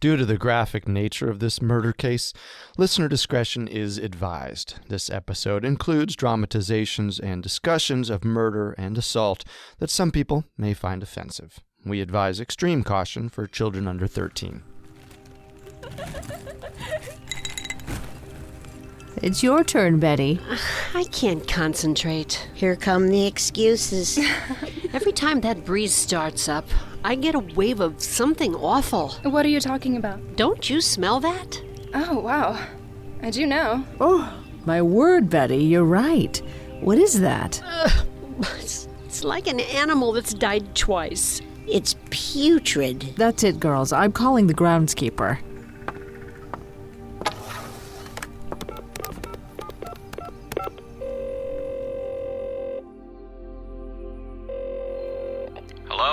Due to the graphic nature of this murder case, listener discretion is advised. This episode includes dramatizations and discussions of murder and assault that some people may find offensive. We advise extreme caution for children under 13. It's your turn, Betty. I can't concentrate. Here come the excuses. Every time that breeze starts up, I get a wave of something awful. What are you talking about? Don't you smell that? Oh, wow. I do know. Oh, my word, Betty, you're right. What is that? It's, it's like an animal that's died twice. It's putrid. That's it, girls. I'm calling the groundskeeper.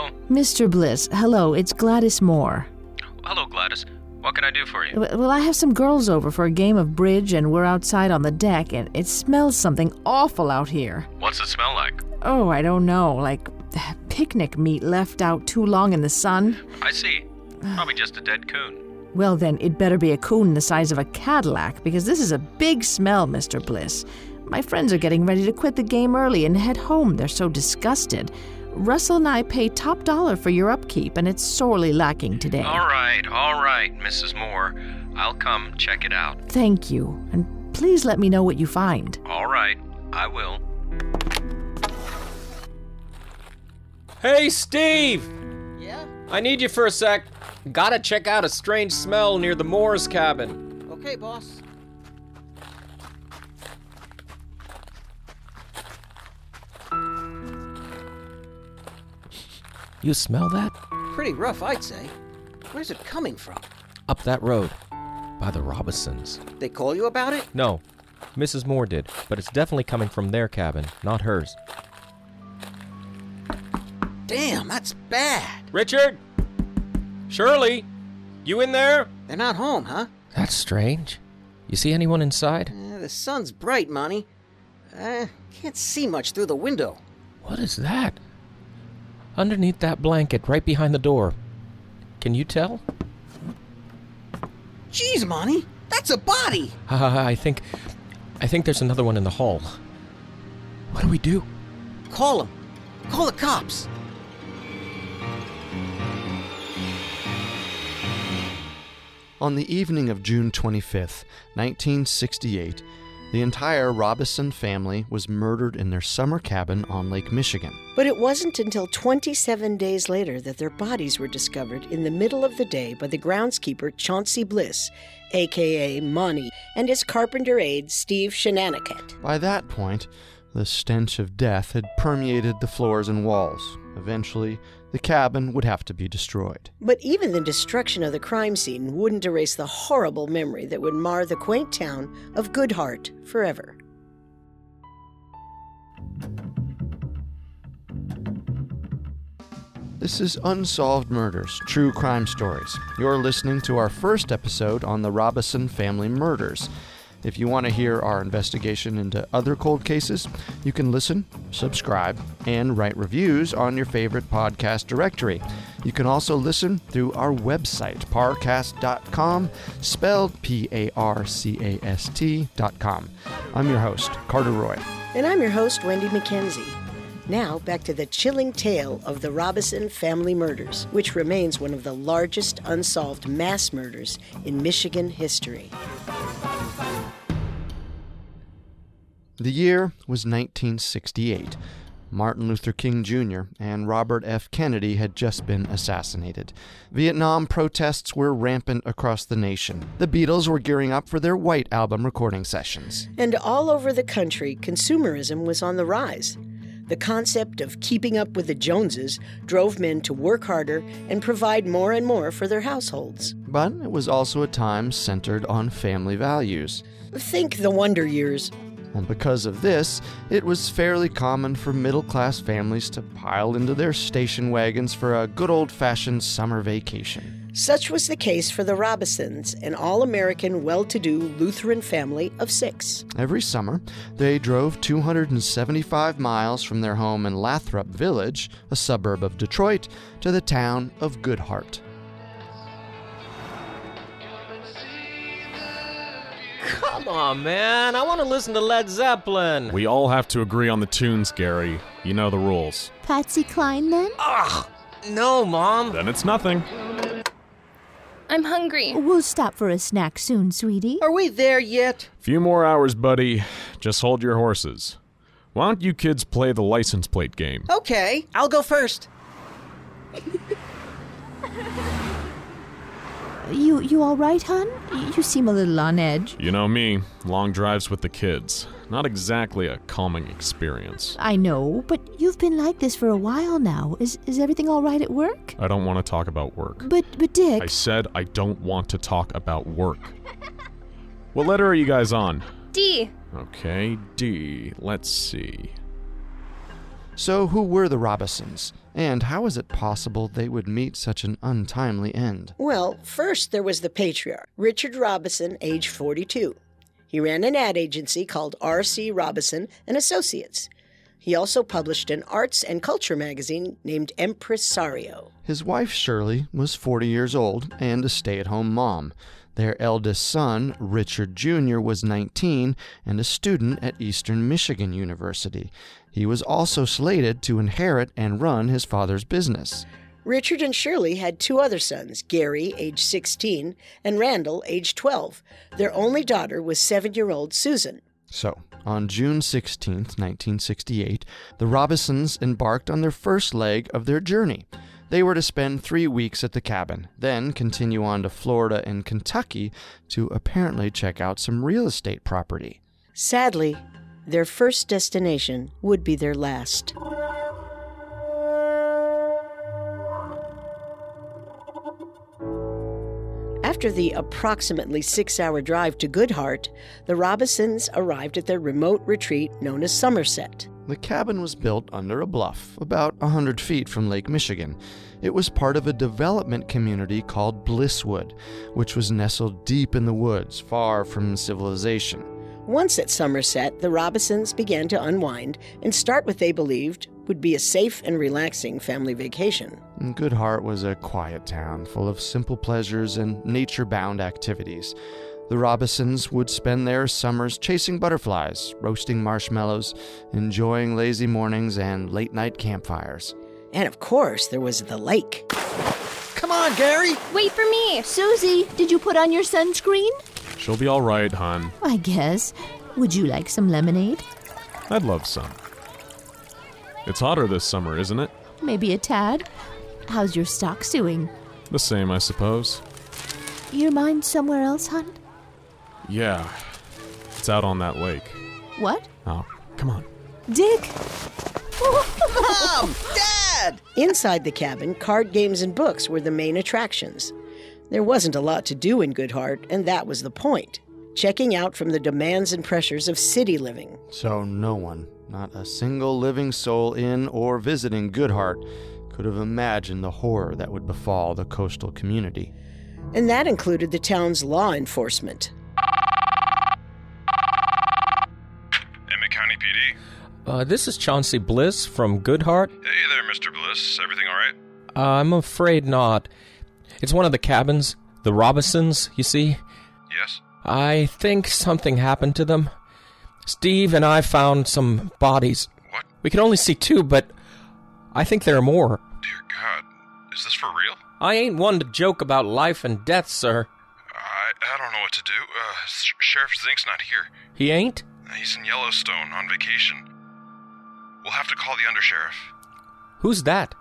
Hello? Mr. Bliss, hello, it's Gladys Moore. Hello, Gladys. What can I do for you? Well, I have some girls over for a game of bridge, and we're outside on the deck, and it smells something awful out here. What's it smell like? Oh, I don't know, like picnic meat left out too long in the sun. I see. Probably just a dead coon. Well, then, it better be a coon the size of a Cadillac, because this is a big smell, Mr. Bliss. My friends are getting ready to quit the game early and head home. They're so disgusted. Russell and I pay top dollar for your upkeep, and it's sorely lacking today. All right, all right, Mrs. Moore. I'll come check it out. Thank you, and please let me know what you find. All right, I will. Hey, Steve! Yeah? I need you for a sec. Gotta check out a strange smell near the Moore's cabin. Okay, boss. You smell that? Pretty rough, I'd say. Where's it coming from? Up that road. By the Robisons. They call you about it? No, Mrs. Moore did, but it's definitely coming from their cabin, not hers. Damn, that's bad. Richard! Shirley! You in there? They're not home, huh? That's strange. You see anyone inside? Eh, the sun's bright, Monty. I can't see much through the window. What is that? Underneath that blanket, right behind the door. Can you tell? Jeez, Monty, that's a body. Uh, I think. I think there's another one in the hall. What do we do? Call them. Call the cops. On the evening of June 25th, 1968, the entire Robison family was murdered in their summer cabin on Lake Michigan. But it wasn't until 27 days later that their bodies were discovered in the middle of the day by the groundskeeper Chauncey Bliss, aka Monty, and his carpenter aide Steve Shenanicat. By that point, the stench of death had permeated the floors and walls. Eventually, the cabin would have to be destroyed. But even the destruction of the crime scene wouldn't erase the horrible memory that would mar the quaint town of Good Hart forever. This is Unsolved Murders, True Crime Stories. You're listening to our first episode on the Robison family murders. If you want to hear our investigation into other cold cases, you can listen, subscribe, and write reviews on your favorite podcast directory. You can also listen through our website, parcast.com, spelled P A R C A S T.com. I'm your host, Carter Roy. And I'm your host, Wenndy McKenzie. Now, back to the chilling tale of the Robison family murders, which remains one of the largest unsolved mass murders in Michigan history. The year was 1968. Martin Luther King Jr. and Robert F. Kennedy had just been assassinated. Vietnam protests were rampant across the nation. The Beatles were gearing up for their White Album recording sessions. And all over the country, consumerism was on the rise. The concept of keeping up with the Joneses drove men to work harder and provide more and more for their households. But it was also a time centered on family values. Think the Wonder Years. And because of this, it was fairly common for middle class families to pile into their station wagons for a good old fashioned summer vacation. Such was the case for the Robisons, an all American, well to do Lutheran family of six. Every summer, they drove 275 miles from their home in Lathrop Village, a suburb of Detroit, to the town of Good Hart. Come on, man. I want to listen to Led Zeppelin. We all have to agree on the tunes, Gary. You know the rules. Patsy Cline, then? Ugh! No, Mom. Then it's nothing. I'm hungry. We'll stop for a snack soon, sweetie. Are we there yet? Few more hours, buddy. Just hold your horses. Why don't you kids play the license plate game? Okay, I'll go first. You you all right, hon? You seem a little on edge. You know me, long drives with the kids. Not exactly a calming experience. I know, but you've been like this for a while now. Is is everything all right at work? I don't want to talk about work. But but Dick, I said I don't want to talk about work. What letter are you guys on? D. Okay, D. Let's see. So, who were the Robisons? And how is it possible they would meet such an untimely end? Well, first there was the patriarch, Richard Robison, age 42. He ran an ad agency called R.C. Robison and Associates. He also published an arts and culture magazine named Impresario. His wife Shirley was 40 years old and a stay at home mom. Their eldest son, Richard Jr., was 19 and a student at Eastern Michigan University. He was also slated to inherit and run his father's business. Richard and Shirley had two other sons, Gary, age 16, and Randall, age 12. Their only daughter was seven year old Susan. So, on June 16, 1968, the Robisons embarked on their first leg of their journey. They were to spend three weeks at the cabin, then continue on to Florida and Kentucky to apparently check out some real estate property. Sadly, their first destination would be their last. After the approximately six hour drive to Good Hart, the Robisons arrived at their remote retreat known as Somerset. The cabin was built under a bluff, about a 100 feet from Lake Michigan. It was part of a development community called Blisswood, which was nestled deep in the woods, far from civilization. Once at Somerset, the Robisons began to unwind and start what they believed would be a safe and relaxing family vacation. Good Hart was a quiet town full of simple pleasures and nature bound activities. The Robisons would spend their summers chasing butterflies, roasting marshmallows, enjoying lazy mornings and late night campfires. And of course, there was the lake. Come on, Gary! Wait for me! Susie, did you put on your sunscreen? She'll be all right, hon. I guess. Would you like some lemonade? I'd love some. It's hotter this summer, isn't it? Maybe a tad. How's your stocks doing? The same, I suppose. Your mind somewhere else, hon? Yeah. It's out on that lake. What? Oh, come on. Dick! Mom! Dad! Inside the cabin, card games and books were the main attractions. There wasn't a lot to do in Good Hart, and that was the point checking out from the demands and pressures of city living. So, no one, not a single living soul in or visiting Good Hart, could have imagined the horror that would befall the coastal community. And that included the town's law enforcement. Uh, this is Chauncey Bliss from Good Hart. Hey there, Mr. Bliss. Everything all right? Uh, I'm afraid not. It's one of the cabins, the Robisons, you see. Yes? I think something happened to them. Steve and I found some bodies. What? We can only see two, but I think there are more. Dear God. Is this for real? I ain't one to joke about life and death, sir. I, I don't know what to do. Uh, Sh- Sheriff Zink's not here. He ain't? He's in Yellowstone on vacation. We'll have to call the undersheriff. Who's that?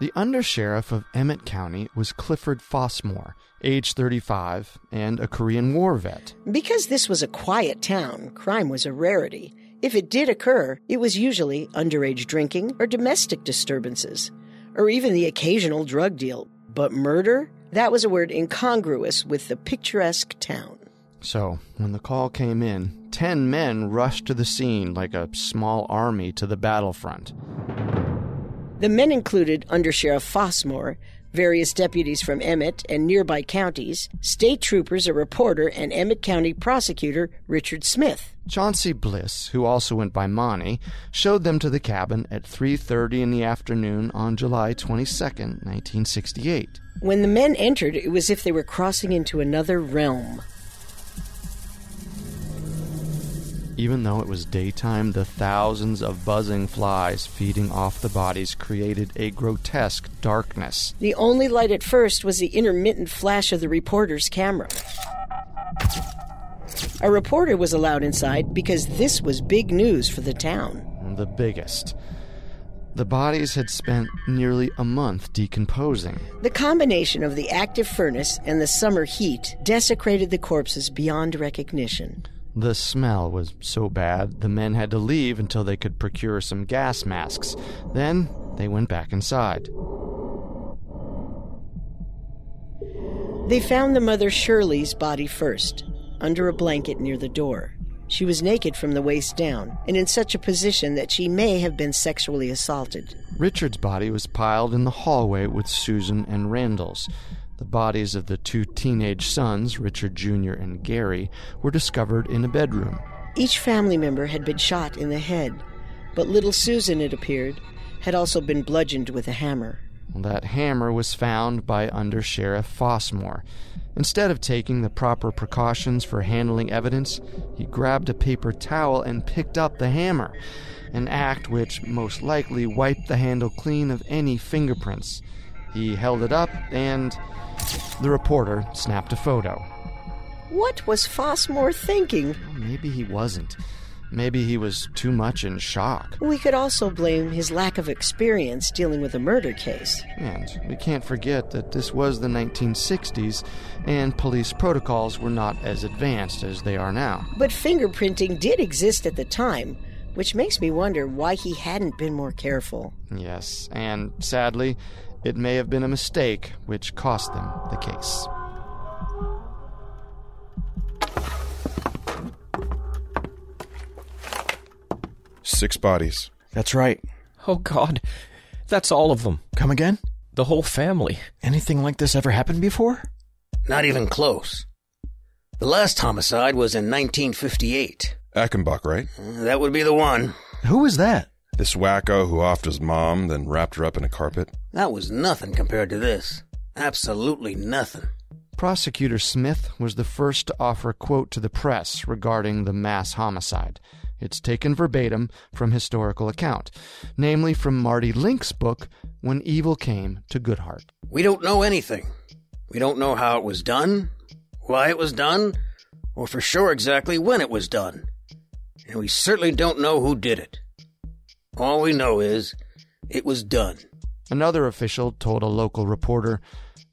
The undersheriff of Emmet County was Clifford Fossmore, age 35, and a Korean War vet. Because this was a quiet town, crime was a rarity. If it did occur, it was usually underage drinking or domestic disturbances, or even the occasional drug deal. But murder? That was a word incongruous with the picturesque town. So, when the call came in, ten men rushed to the scene like a small army to the battlefront. The men included Undersheriff Fossmore, various deputies from Emmet and nearby counties, state troopers, a reporter, and Emmet County prosecutor Richard Smith. Chauncey Bliss, who also went by Monty, showed them to the cabin at 3:30 in the afternoon on July 22nd, 1968. When the men entered, it was as if they were crossing into another realm. Even though it was daytime, the thousands of buzzing flies feeding off the bodies created a grotesque darkness. The only light at first was the intermittent flash of the reporter's camera. A reporter was allowed inside because this was big news for the town. The biggest. The bodies had spent nearly a month decomposing. The combination of the active furnace and the summer heat desecrated the corpses beyond recognition. The smell was so bad, the men had to leave until they could procure some gas masks. Then they went back inside. They found the mother Shirley's body first, under a blanket near the door. She was naked from the waist down, and in such a position that she may have been sexually assaulted. Richard's body was piled in the hallway with Susan and Randall's. The bodies of the two teenage sons, Richard Jr. and Gary, were discovered in a bedroom. Each family member had been shot in the head, but little Susan, it appeared, had also been bludgeoned with a hammer. That hammer was found by Under Sheriff Fossmore. Instead of taking the proper precautions for handling evidence, he grabbed a paper towel and picked up the hammer, an act which most likely wiped the handle clean of any fingerprints. He held it up and the reporter snapped a photo. What was Fossmore thinking? Maybe he wasn't. Maybe he was too much in shock. We could also blame his lack of experience dealing with a murder case. And we can't forget that this was the 1960s, and police protocols were not as advanced as they are now. But fingerprinting did exist at the time, which makes me wonder why he hadn't been more careful. Yes, and sadly, it may have been a mistake which cost them the case. Six bodies. That's right. Oh, God. That's all of them. Come again? The whole family. Anything like this ever happened before? Not even close. The last homicide was in 1958. Achenbach, right? That would be the one. Who was that? This wacko who offed his mom, then wrapped her up in a carpet. That was nothing compared to this. Absolutely nothing. Prosecutor Smith was the first to offer a quote to the press regarding the mass homicide. It's taken verbatim from historical account, namely from Mardi Link's book, When Evil Came to Good Hart. We don't know anything. We don't know how it was done, why it was done, or for sure exactly when it was done. And we certainly don't know who did it. All we know is it was done. Another official told a local reporter,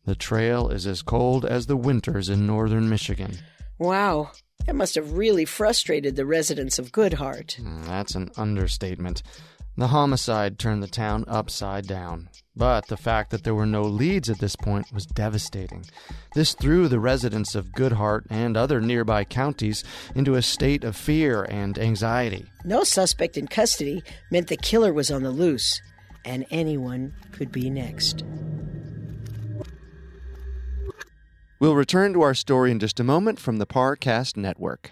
The trail is as cold as the winters in northern Michigan. Wow. That must have really frustrated the residents of Good Hart. Mm, that's an understatement. The homicide turned the town upside down. But the fact that there were no leads at this point was devastating. This threw the residents of Good Hart and other nearby counties into a state of fear and anxiety. No suspect in custody meant the killer was on the loose, and anyone could be next. We'll return to our story in just a moment from the Parcast Network.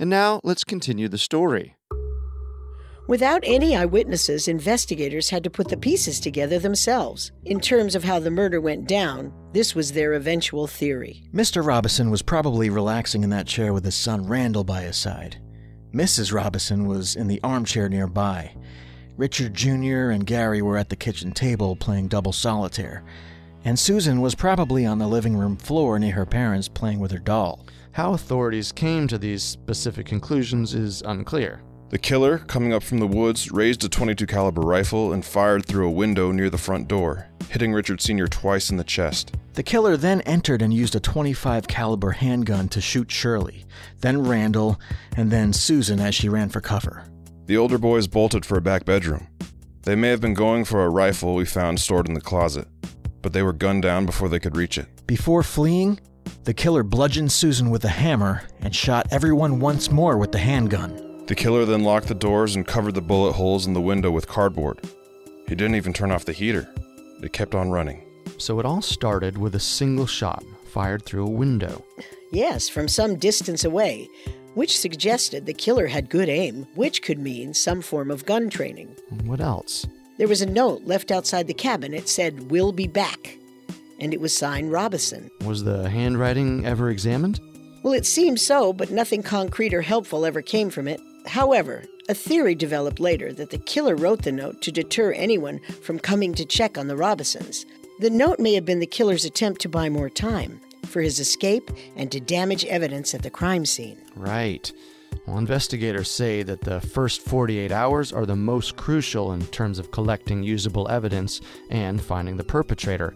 And now let's continue the story. Without any eyewitnesses, investigators had to put the pieces together themselves. In terms of how the murder went down, this was their eventual theory. Mr. Robison was probably relaxing in that chair with his son Randall by his side. Mrs. Robison was in the armchair nearby. Richard Jr. and Gary were at the kitchen table playing double solitaire. And Susan was probably on the living room floor near her parents playing with her doll. How authorities came to these specific conclusions is unclear. The killer, coming up from the woods, raised a 22 caliber rifle and fired through a window near the front door, hitting Richard Sr. twice in the chest. The killer then entered and used a 25 caliber handgun to shoot Shirley, then Randall, and then Susan as she ran for cover. The older boys bolted for a back bedroom. They may have been going for a rifle we found stored in the closet, but they were gunned down before they could reach it. Before fleeing, the killer bludgeoned Susan with a hammer and shot everyone once more with the handgun. The killer then locked the doors and covered the bullet holes in the window with cardboard. He didn't even turn off the heater. It kept on running. So it all started with a single shot fired through a window. Yes, from some distance away, which suggested the killer had good aim, which could mean some form of gun training. What else? There was a note left outside the cabin. It said, We'll be back. And it was signed Robison. Was the handwriting ever examined? Well, it seems so, but nothing concrete or helpful ever came from it. However, a theory developed later that the killer wrote the note to deter anyone from coming to check on the Robisons. The note may have been the killer's attempt to buy more time for his escape and to damage evidence at the crime scene. Right. Well, investigators say that the first 48 hours are the most crucial in terms of collecting usable evidence and finding the perpetrator.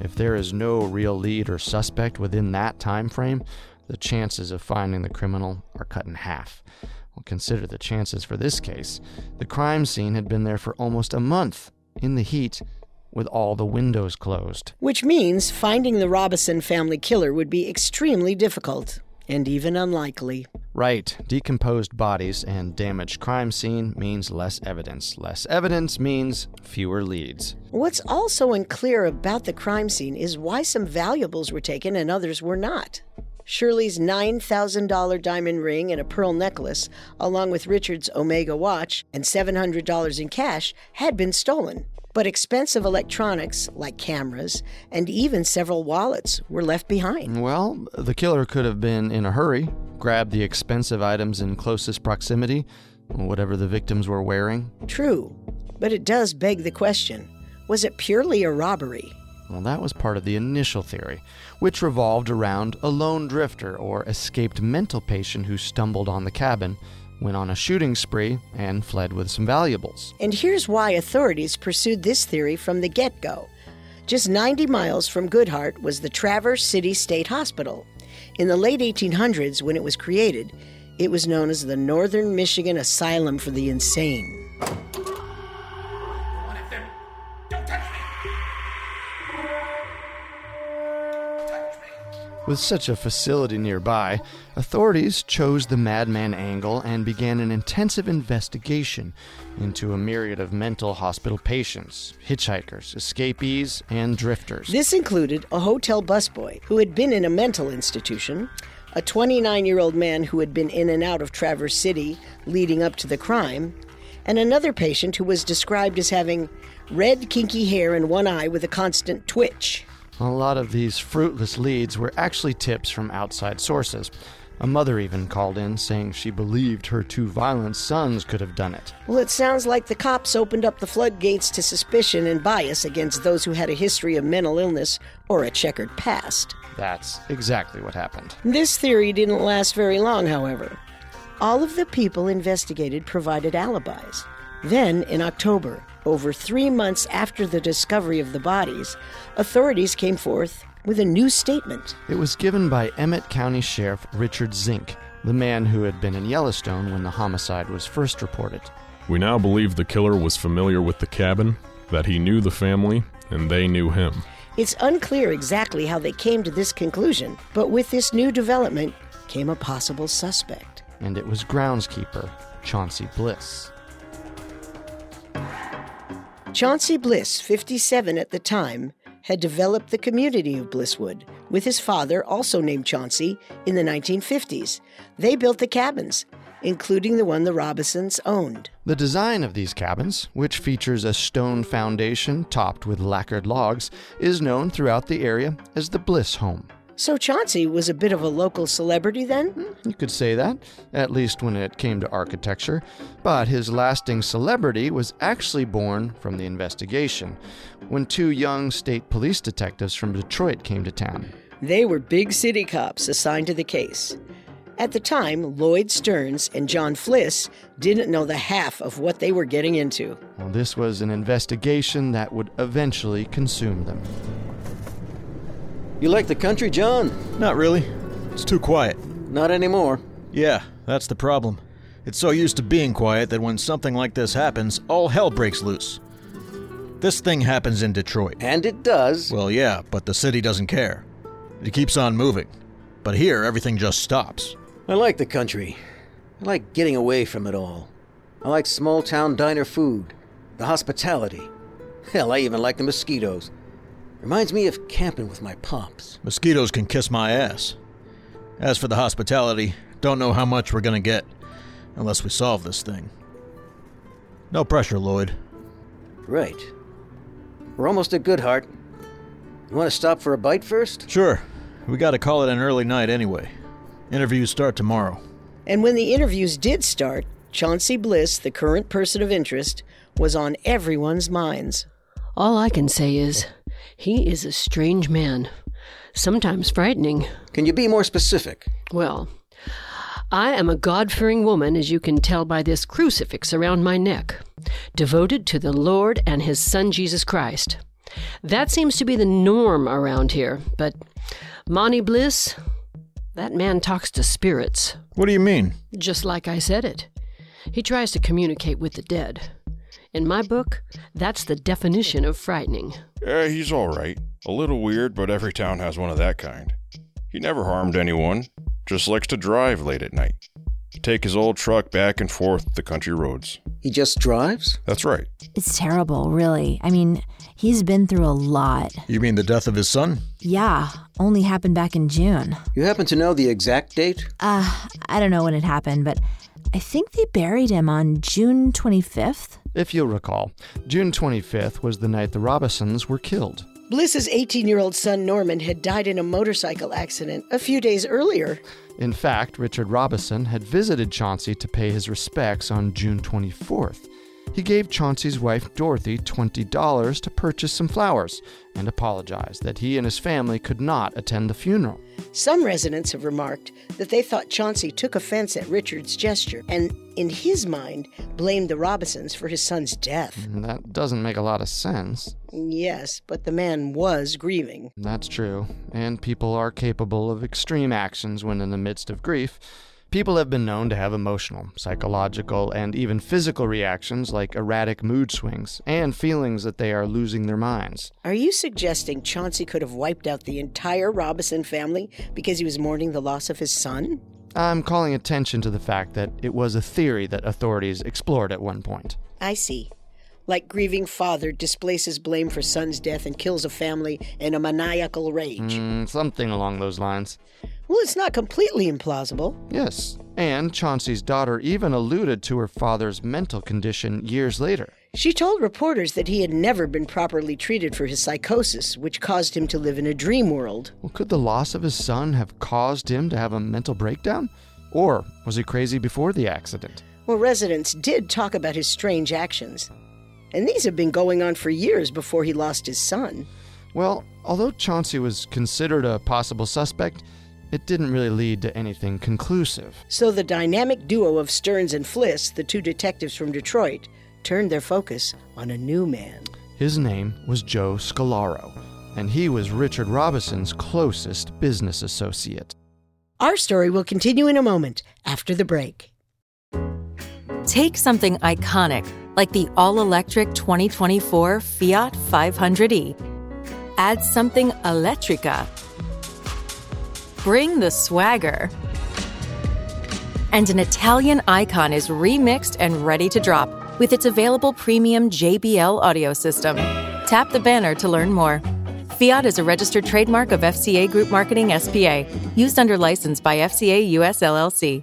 If there is no real lead or suspect within that time frame, the chances of finding the criminal are cut in half. Well, consider the chances for this case. The crime scene had been there for almost a month, in the heat, with all the windows closed. Which means finding the Robison family killer would be extremely difficult and even unlikely. Right. Decomposed bodies and damaged crime scene means less evidence. Less evidence means fewer leads. What's also unclear about the crime scene is why some valuables were taken and others were not. Shirley's $9,000 diamond ring and a pearl necklace, along with Richard's Omega watch and $700 in cash, had been stolen. But expensive electronics, like cameras, and even several wallets, were left behind. Well, the killer could have been in a hurry, grabbed the expensive items in closest proximity, whatever the victims were wearing. True, but it does beg the question was it purely a robbery? Well, that was part of the initial theory, which revolved around a lone drifter or escaped mental patient who stumbled on the cabin, went on a shooting spree, and fled with some valuables. And here's why authorities pursued this theory from the get go. Just 90 miles from Good Hart was the Traverse City State Hospital. In the late 1800s, when it was created, it was known as the Northern Michigan Asylum for the Insane. With such a facility nearby, authorities chose the madman angle and began an intensive investigation into a myriad of mental hospital patients, hitchhikers, escapees, and drifters. This included a hotel busboy who had been in a mental institution, a 29 year old man who had been in and out of Traverse City leading up to the crime, and another patient who was described as having red, kinky hair and one eye with a constant twitch. A lot of these fruitless leads were actually tips from outside sources. A mother even called in saying she believed her two violent sons could have done it. Well, it sounds like the cops opened up the floodgates to suspicion and bias against those who had a history of mental illness or a checkered past. That's exactly what happened. This theory didn't last very long, however. All of the people investigated provided alibis. Then, in October, over three months after the discovery of the bodies, authorities came forth with a new statement. It was given by Emmet County Sheriff Richard Zink, the man who had been in Yellowstone when the homicide was first reported. We now believe the killer was familiar with the cabin, that he knew the family, and they knew him. It's unclear exactly how they came to this conclusion, but with this new development came a possible suspect. And it was groundskeeper Chauncey Bliss. Chauncey Bliss, 57 at the time, had developed the community of Blisswood with his father, also named Chauncey, in the 1950s. They built the cabins, including the one the Robisons owned. The design of these cabins, which features a stone foundation topped with lacquered logs, is known throughout the area as the Bliss Home. So Chauncey was a bit of a local celebrity then? Hmm, you could say that, at least when it came to architecture. But his lasting celebrity was actually born from the investigation, when two young state police detectives from Detroit came to town. They were big city cops assigned to the case. At the time, Lloyd Stearns and John Fliss didn't know the half of what they were getting into. Well, this was an investigation that would eventually consume them. You like the country, John? Not really. It's too quiet. Not anymore. Yeah, that's the problem. It's so used to being quiet that when something like this happens, all hell breaks loose. This thing happens in Detroit. And it does. Well, yeah, but the city doesn't care. It keeps on moving. But here, everything just stops. I like the country. I like getting away from it all. I like small town diner food, the hospitality. Hell, I even like the mosquitoes. Reminds me of camping with my pops. Mosquitoes can kiss my ass. As for the hospitality, don't know how much we're gonna get unless we solve this thing. No pressure, Lloyd. Right. We're almost at Good Hart. You want to stop for a bite first? Sure. We gotta call it an early night anyway. Interviews start tomorrow. And when the interviews did start, Chauncey Bliss, the current person of interest, was on everyone's minds. All I can say is, he is a strange man. Sometimes frightening. Can you be more specific? Well, I am a God fearing woman, as you can tell by this crucifix around my neck, devoted to the Lord and His Son Jesus Christ. That seems to be the norm around here, but Monty Bliss, that man talks to spirits. What do you mean? Just like I said it. He tries to communicate with the dead. In my book, that's the definition of frightening. Yeah, he's all right. A little weird, but every town has one of that kind. He never harmed anyone, just likes to drive late at night. Take his old truck back and forth the country roads. He just drives? That's right. It's terrible, really. I mean, he's been through a lot. You mean the death of his son? Yeah, only happened back in June. You happen to know the exact date? Uh, I don't know when it happened, but I think they buried him on June 25th. If you'll recall, June 25th was the night the Robisons were killed. Bliss's 18 year old son Norman had died in a motorcycle accident a few days earlier. In fact, Richard Robison had visited Chauncey to pay his respects on June 24th. He gave Chauncey's wife Dorothy $20 to purchase some flowers and apologized that he and his family could not attend the funeral. Some residents have remarked that they thought Chauncey took offense at Richard's gesture and, in his mind, blamed the Robisons for his son's death. Mm, that doesn't make a lot of sense. Yes, but the man was grieving. That's true, and people are capable of extreme actions when in the midst of grief. People have been known to have emotional, psychological, and even physical reactions like erratic mood swings and feelings that they are losing their minds. Are you suggesting Chauncey could have wiped out the entire Robison family because he was mourning the loss of his son? I'm calling attention to the fact that it was a theory that authorities explored at one point. I see. Like grieving father displaces blame for son's death and kills a family in a maniacal rage. Mm, something along those lines. Well, it's not completely implausible. Yes, and Chauncey's daughter even alluded to her father's mental condition years later. She told reporters that he had never been properly treated for his psychosis, which caused him to live in a dream world. Well, could the loss of his son have caused him to have a mental breakdown? Or was he crazy before the accident? Well, residents did talk about his strange actions. And these have been going on for years before he lost his son. Well, although Chauncey was considered a possible suspect, it didn't really lead to anything conclusive. So the dynamic duo of Stearns and Fliss, the two detectives from Detroit, turned their focus on a new man. His name was Joe Scolaro, and he was Richard Robison's closest business associate. Our story will continue in a moment after the break. Take something iconic like the all electric 2024 Fiat 500e. Add something electrica. Bring the swagger. And an Italian icon is remixed and ready to drop with its available premium JBL audio system. Tap the banner to learn more. Fiat is a registered trademark of FCA Group Marketing SPA, used under license by FCA US LLC.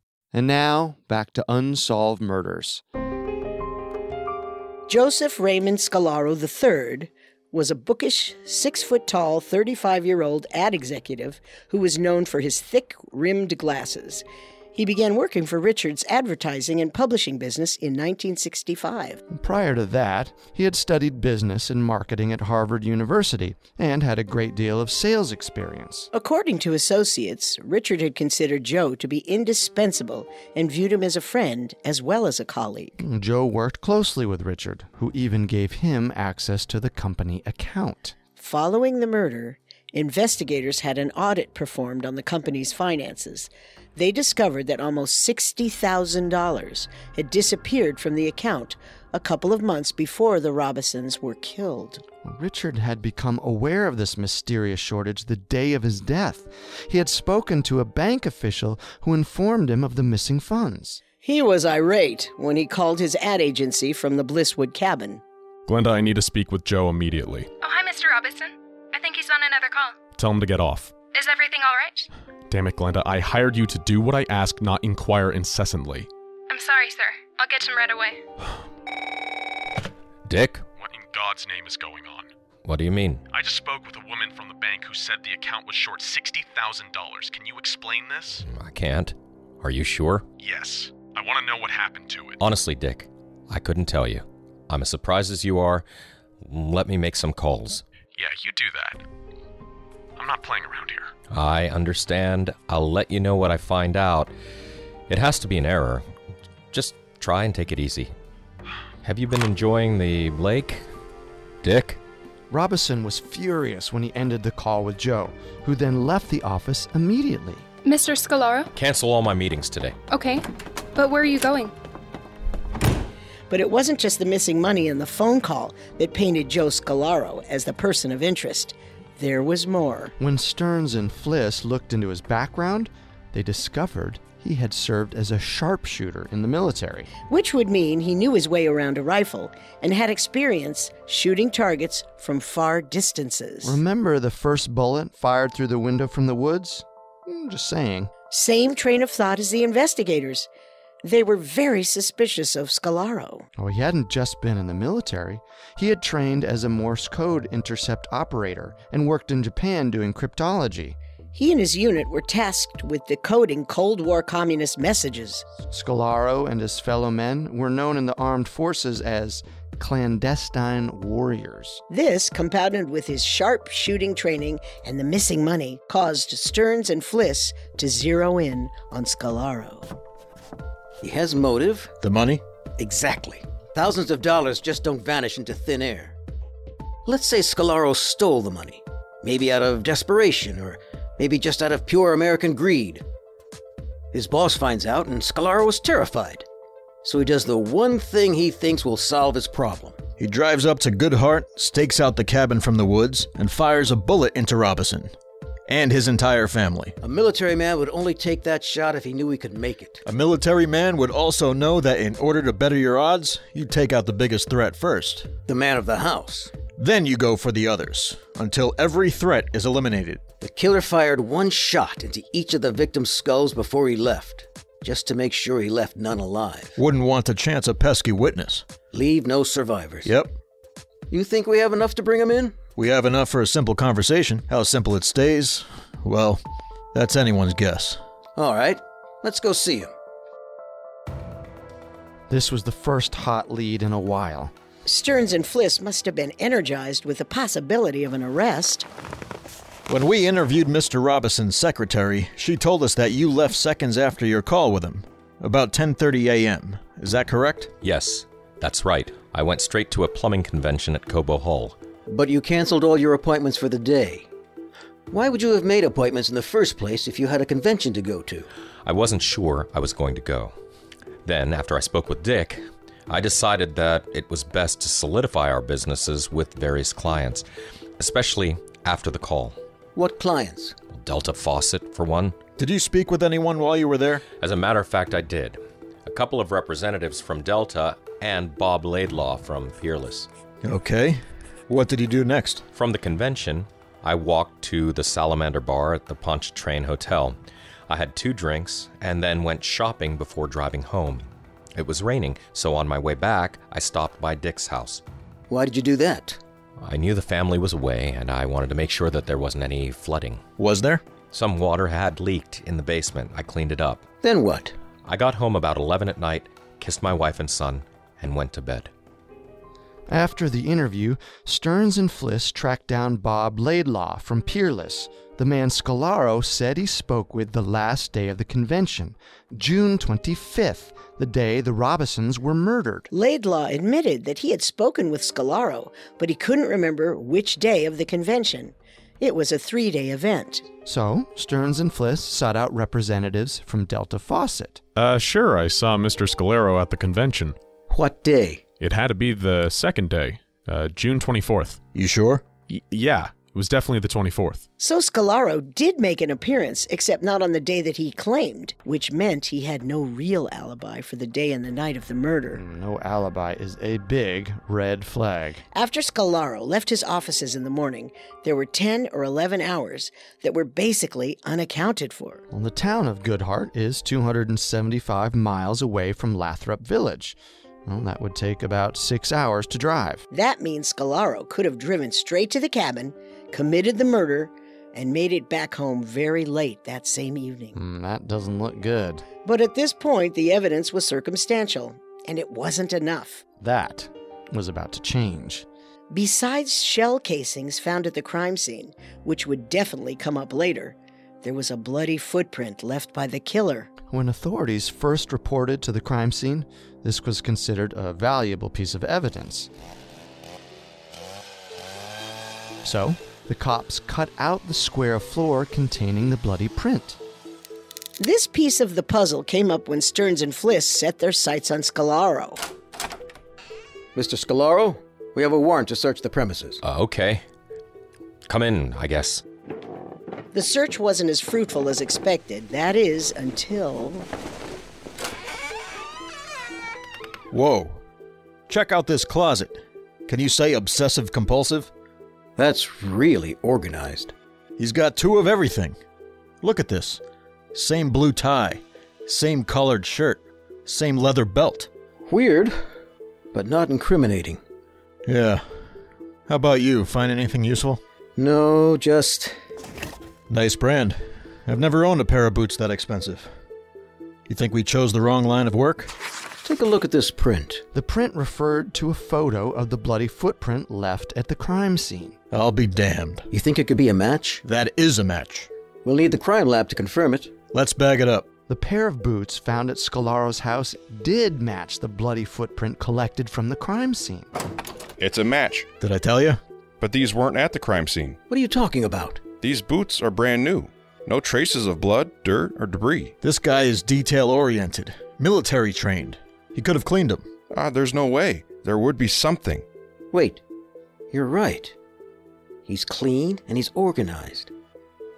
And now, back to unsolved murders. Joseph Raymond Scolaro III was a bookish, six foot tall, 35 year old ad executive who was known for his thick rimmed glasses. He began working for Richard's advertising and publishing business in 1965. Prior to that, he had studied business and marketing at Harvard University and had a great deal of sales experience. According to associates, Richard had considered Joe to be indispensable and viewed him as a friend as well as a colleague. Joe worked closely with Richard, who even gave him access to the company account. Following the murder, investigators had an audit performed on the company's finances they discovered that almost $60,000 had disappeared from the account a couple of months before the Robisons were killed. Richard had become aware of this mysterious shortage the day of his death. He had spoken to a bank official who informed him of the missing funds. He was irate when he called his ad agency from the Blisswood cabin. Glenda, I need to speak with Joe immediately. Oh, hi, Mr. Robison. I think he's on another call. Tell him to get off. Is everything all right? Damn it, Glenda. I hired you to do what I ask, not inquire incessantly. I'm sorry, sir. I'll get him right away. Dick? What in God's name is going on? What do you mean? I just spoke with a woman from the bank who said the account was short $60,000. Can you explain this? I can't. Are you sure? Yes. I want to know what happened to it. Honestly, Dick, I couldn't tell you. I'm as surprised as you are. Let me make some calls. Yeah, you do that. I'm not playing around here. I understand. I'll let you know what I find out. It has to be an error. Just try and take it easy. Have you been enjoying the lake, Dick? Robison was furious when he ended the call with Joe, who then left the office immediately. Mr. Scolaro? Cancel all my meetings today. Okay, but where are you going? But it wasn't just the missing money and the phone call that painted Joe Scolaro as the person of interest. There was more. When Stearns and Fliss looked into his background, they discovered he had served as a sharpshooter in the military. Which would mean he knew his way around a rifle and had experience shooting targets from far distances. Remember the first bullet fired through the window from the woods? Hmm, just saying. Same train of thought as the investigators. They were very suspicious of Scolaro. Oh, he hadn't just been in the military. He had trained as a Morse code intercept operator and worked in Japan doing cryptology. He and his unit were tasked with decoding Cold War communist messages. Scolaro and his fellow men were known in the armed forces as clandestine warriors. This, compounded with his sharp shooting training and the missing money, caused Stearns and Fliss to zero in on Scolaro. He has motive. The money? Exactly. Thousands of dollars just don't vanish into thin air. Let's say Scolaro stole the money, maybe out of desperation or maybe just out of pure American greed. His boss finds out, and Scolaro is terrified. So he does the one thing he thinks will solve his problem. He drives up to Good Hart, stakes out the cabin from the woods, and fires a bullet into Robison and his entire family. A military man would only take that shot if he knew he could make it. A military man would also know that in order to better your odds, you take out the biggest threat first. The man of the house. Then you go for the others, until every threat is eliminated. The killer fired one shot into each of the victim's skulls before he left, just to make sure he left none alive. Wouldn't want to chance a pesky witness. Leave no survivors. Yep. You think we have enough to bring him in? We have enough for a simple conversation. How simple it stays, well, that's anyone's guess. All right, let's go see him. This was the first hot lead in a while. Stearns and Fliss must have been energized with the possibility of an arrest. When we interviewed Mr. Robison's secretary, she told us that you left seconds after your call with him, about 10:30 a.m. Is that correct? Yes, that's right. I went straight to a plumbing convention at Cobo Hall. But you canceled all your appointments for the day. Why would you have made appointments in the first place if you had a convention to go to? I wasn't sure I was going to go. Then, after I spoke with Dick, I decided that it was best to solidify our businesses with various clients, especially after the call. What clients? Delta Faucet, for one. Did you speak with anyone while you were there? As a matter of fact, I did. A couple of representatives from Delta and Bob Laidlaw from Peerless. Okay. What did you do next? From the convention, I walked to the Salamander Bar at the Pontchartrain Hotel. I had two drinks and then went shopping before driving home. It was raining, so on my way back, I stopped by Dick's house. Why did you do that? I knew the family was away, and I wanted to make sure that there wasn't any flooding. Was there? Some water had leaked in the basement. I cleaned it up. Then what? I got home about 11 at night, kissed my wife and son, and went to bed. After the interview, Stearns and Fliss tracked down Bob Laidlaw from Peerless, the man Scolaro said he spoke with the last day of the convention, June 25th, the day the Robisons were murdered. Laidlaw admitted that he had spoken with Scolaro, but he couldn't remember which day of the convention. It was a three day event. So, Stearns and Fliss sought out representatives from Delta Faucet. Uh, sure, I saw Mr. Scolaro at the convention. What day? It had to be the second day, uh, June 24th. You sure? Y- yeah, it was definitely the 24th. So Scolaro did make an appearance, except not on the day that he claimed, which meant he had no real alibi for the day and the night of the murder. No alibi is a big red flag. After Scolaro left his offices in the morning, there were 10 or 11 hours that were basically unaccounted for. Well, the town of Good Hart is 275 miles away from Lathrop Village. Well, that would take about six hours to drive. That means Scolaro could have driven straight to the cabin, committed the murder, and made it back home very late that same evening. Mm, that doesn't look good. But at this point, the evidence was circumstantial, and it wasn't enough. That was about to change. Besides shell casings found at the crime scene, which would definitely come up later, there was a bloody footprint left by the killer. When authorities first reported to the crime scene, this was considered a valuable piece of evidence. So, the cops cut out the square of floor containing the bloody print. This piece of the puzzle came up when Stearns and Fliss set their sights on Scolaro. Mr. Scolaro, we have a warrant to search the premises. Uh, okay. Come in, I guess. The search wasn't as fruitful as expected. That is, until. Whoa. Check out this closet. Can you say obsessive compulsive? That's really organized. He's got two of everything. Look at this. Same blue tie, same colored shirt, same leather belt. Weird, but not incriminating. Yeah. How about you? Find anything useful? No, just. Nice brand. I've never owned a pair of boots that expensive. You think we chose the wrong line of work? Take a look at this print. The print referred to a photo of the bloody footprint left at the crime scene. I'll be damned. You think it could be a match? That is a match. We'll need the crime lab to confirm it. Let's bag it up. The pair of boots found at Scolaro's house did match the bloody footprint collected from the crime scene. It's a match. Did I tell you? But these weren't at the crime scene. What are you talking about? These boots are brand new. No traces of blood, dirt, or debris. This guy is detail oriented, military trained. He could have cleaned them. Ah, there's no way. There would be something. Wait, you're right. He's clean and he's organized.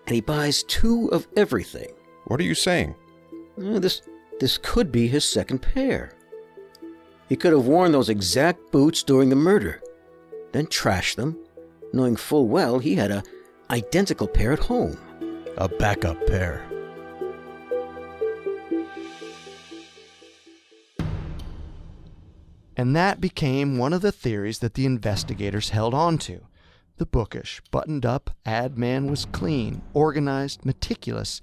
And he buys two of everything. What are you saying? Uh, this this could be his second pair. He could have worn those exact boots during the murder, then trashed them, knowing full well he had a identical pair at home. A backup pair. And that became one of the theories that the investigators held on to. The bookish, buttoned up ad man was clean, organized, meticulous,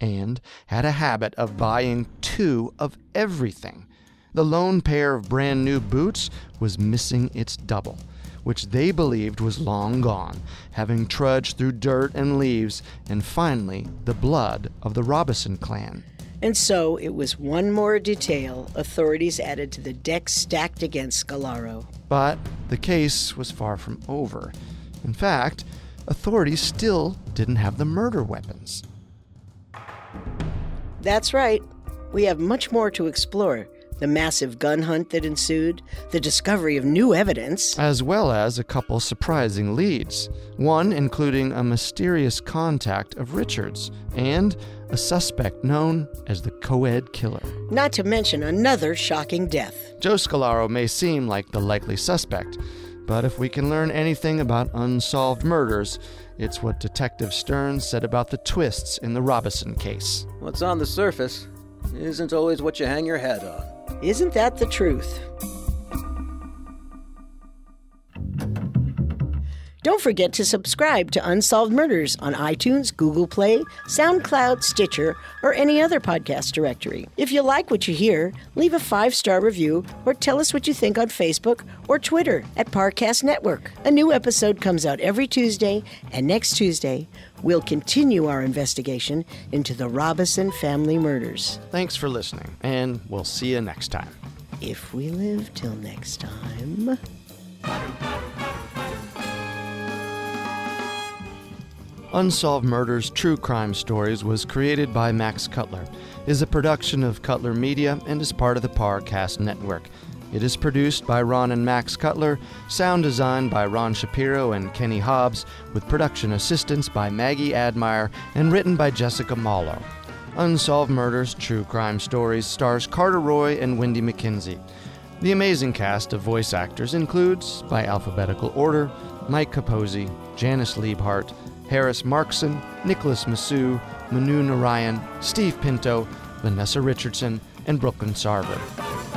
and had a habit of buying two of everything. The lone pair of brand new boots was missing its double, which they believed was long gone, having trudged through dirt and leaves, and finally the blood of the Robison clan. And so it was one more detail authorities added to the deck stacked against Scolaro. But the case was far from over. In fact, authorities still didn't have the murder weapons. That's right. We have much more to explore. The massive gun hunt that ensued, the discovery of new evidence, as well as a couple surprising leads. One including a mysterious contact of Richard's and a suspect known as the co-ed killer. not to mention another shocking death. Joe Scolaro may seem like the likely suspect, but if we can learn anything about unsolved murders, it's what Detective Stern said about the twists in the Robison case. What's on the surface isn't always what you hang your head on. Isn't that the truth? Don't forget to subscribe to Unsolved Murders on iTunes, Google Play, SoundCloud, Stitcher, or any other podcast directory. If you like what you hear, leave a five star review or tell us what you think on Facebook or Twitter at Parcast Network. A new episode comes out every Tuesday, and next Tuesday, we'll continue our investigation into the Robison family murders. Thanks for listening, and we'll see you next time. If we live till next time. Unsolved Murders True Crime Stories was created by Max Cutler, is a production of Cutler Media, and is part of the Parcast Network. It is produced by Ron and Max Cutler, sound design by Ron Shapiro and Kenny Hobbs, with production assistance by Maggie Admire, and written by Jessica Mallow. Unsolved Murders True Crime Stories stars Carter Roy and Wenndy McKenzie. The amazing cast of voice actors includes, by alphabetical order, Mike Capozzi, Janice Liebhart, Harris Markson, Nicholas Massou, Manu Narayan, Steve Pinto, Vanessa Richardson, and Brooklyn Sarver.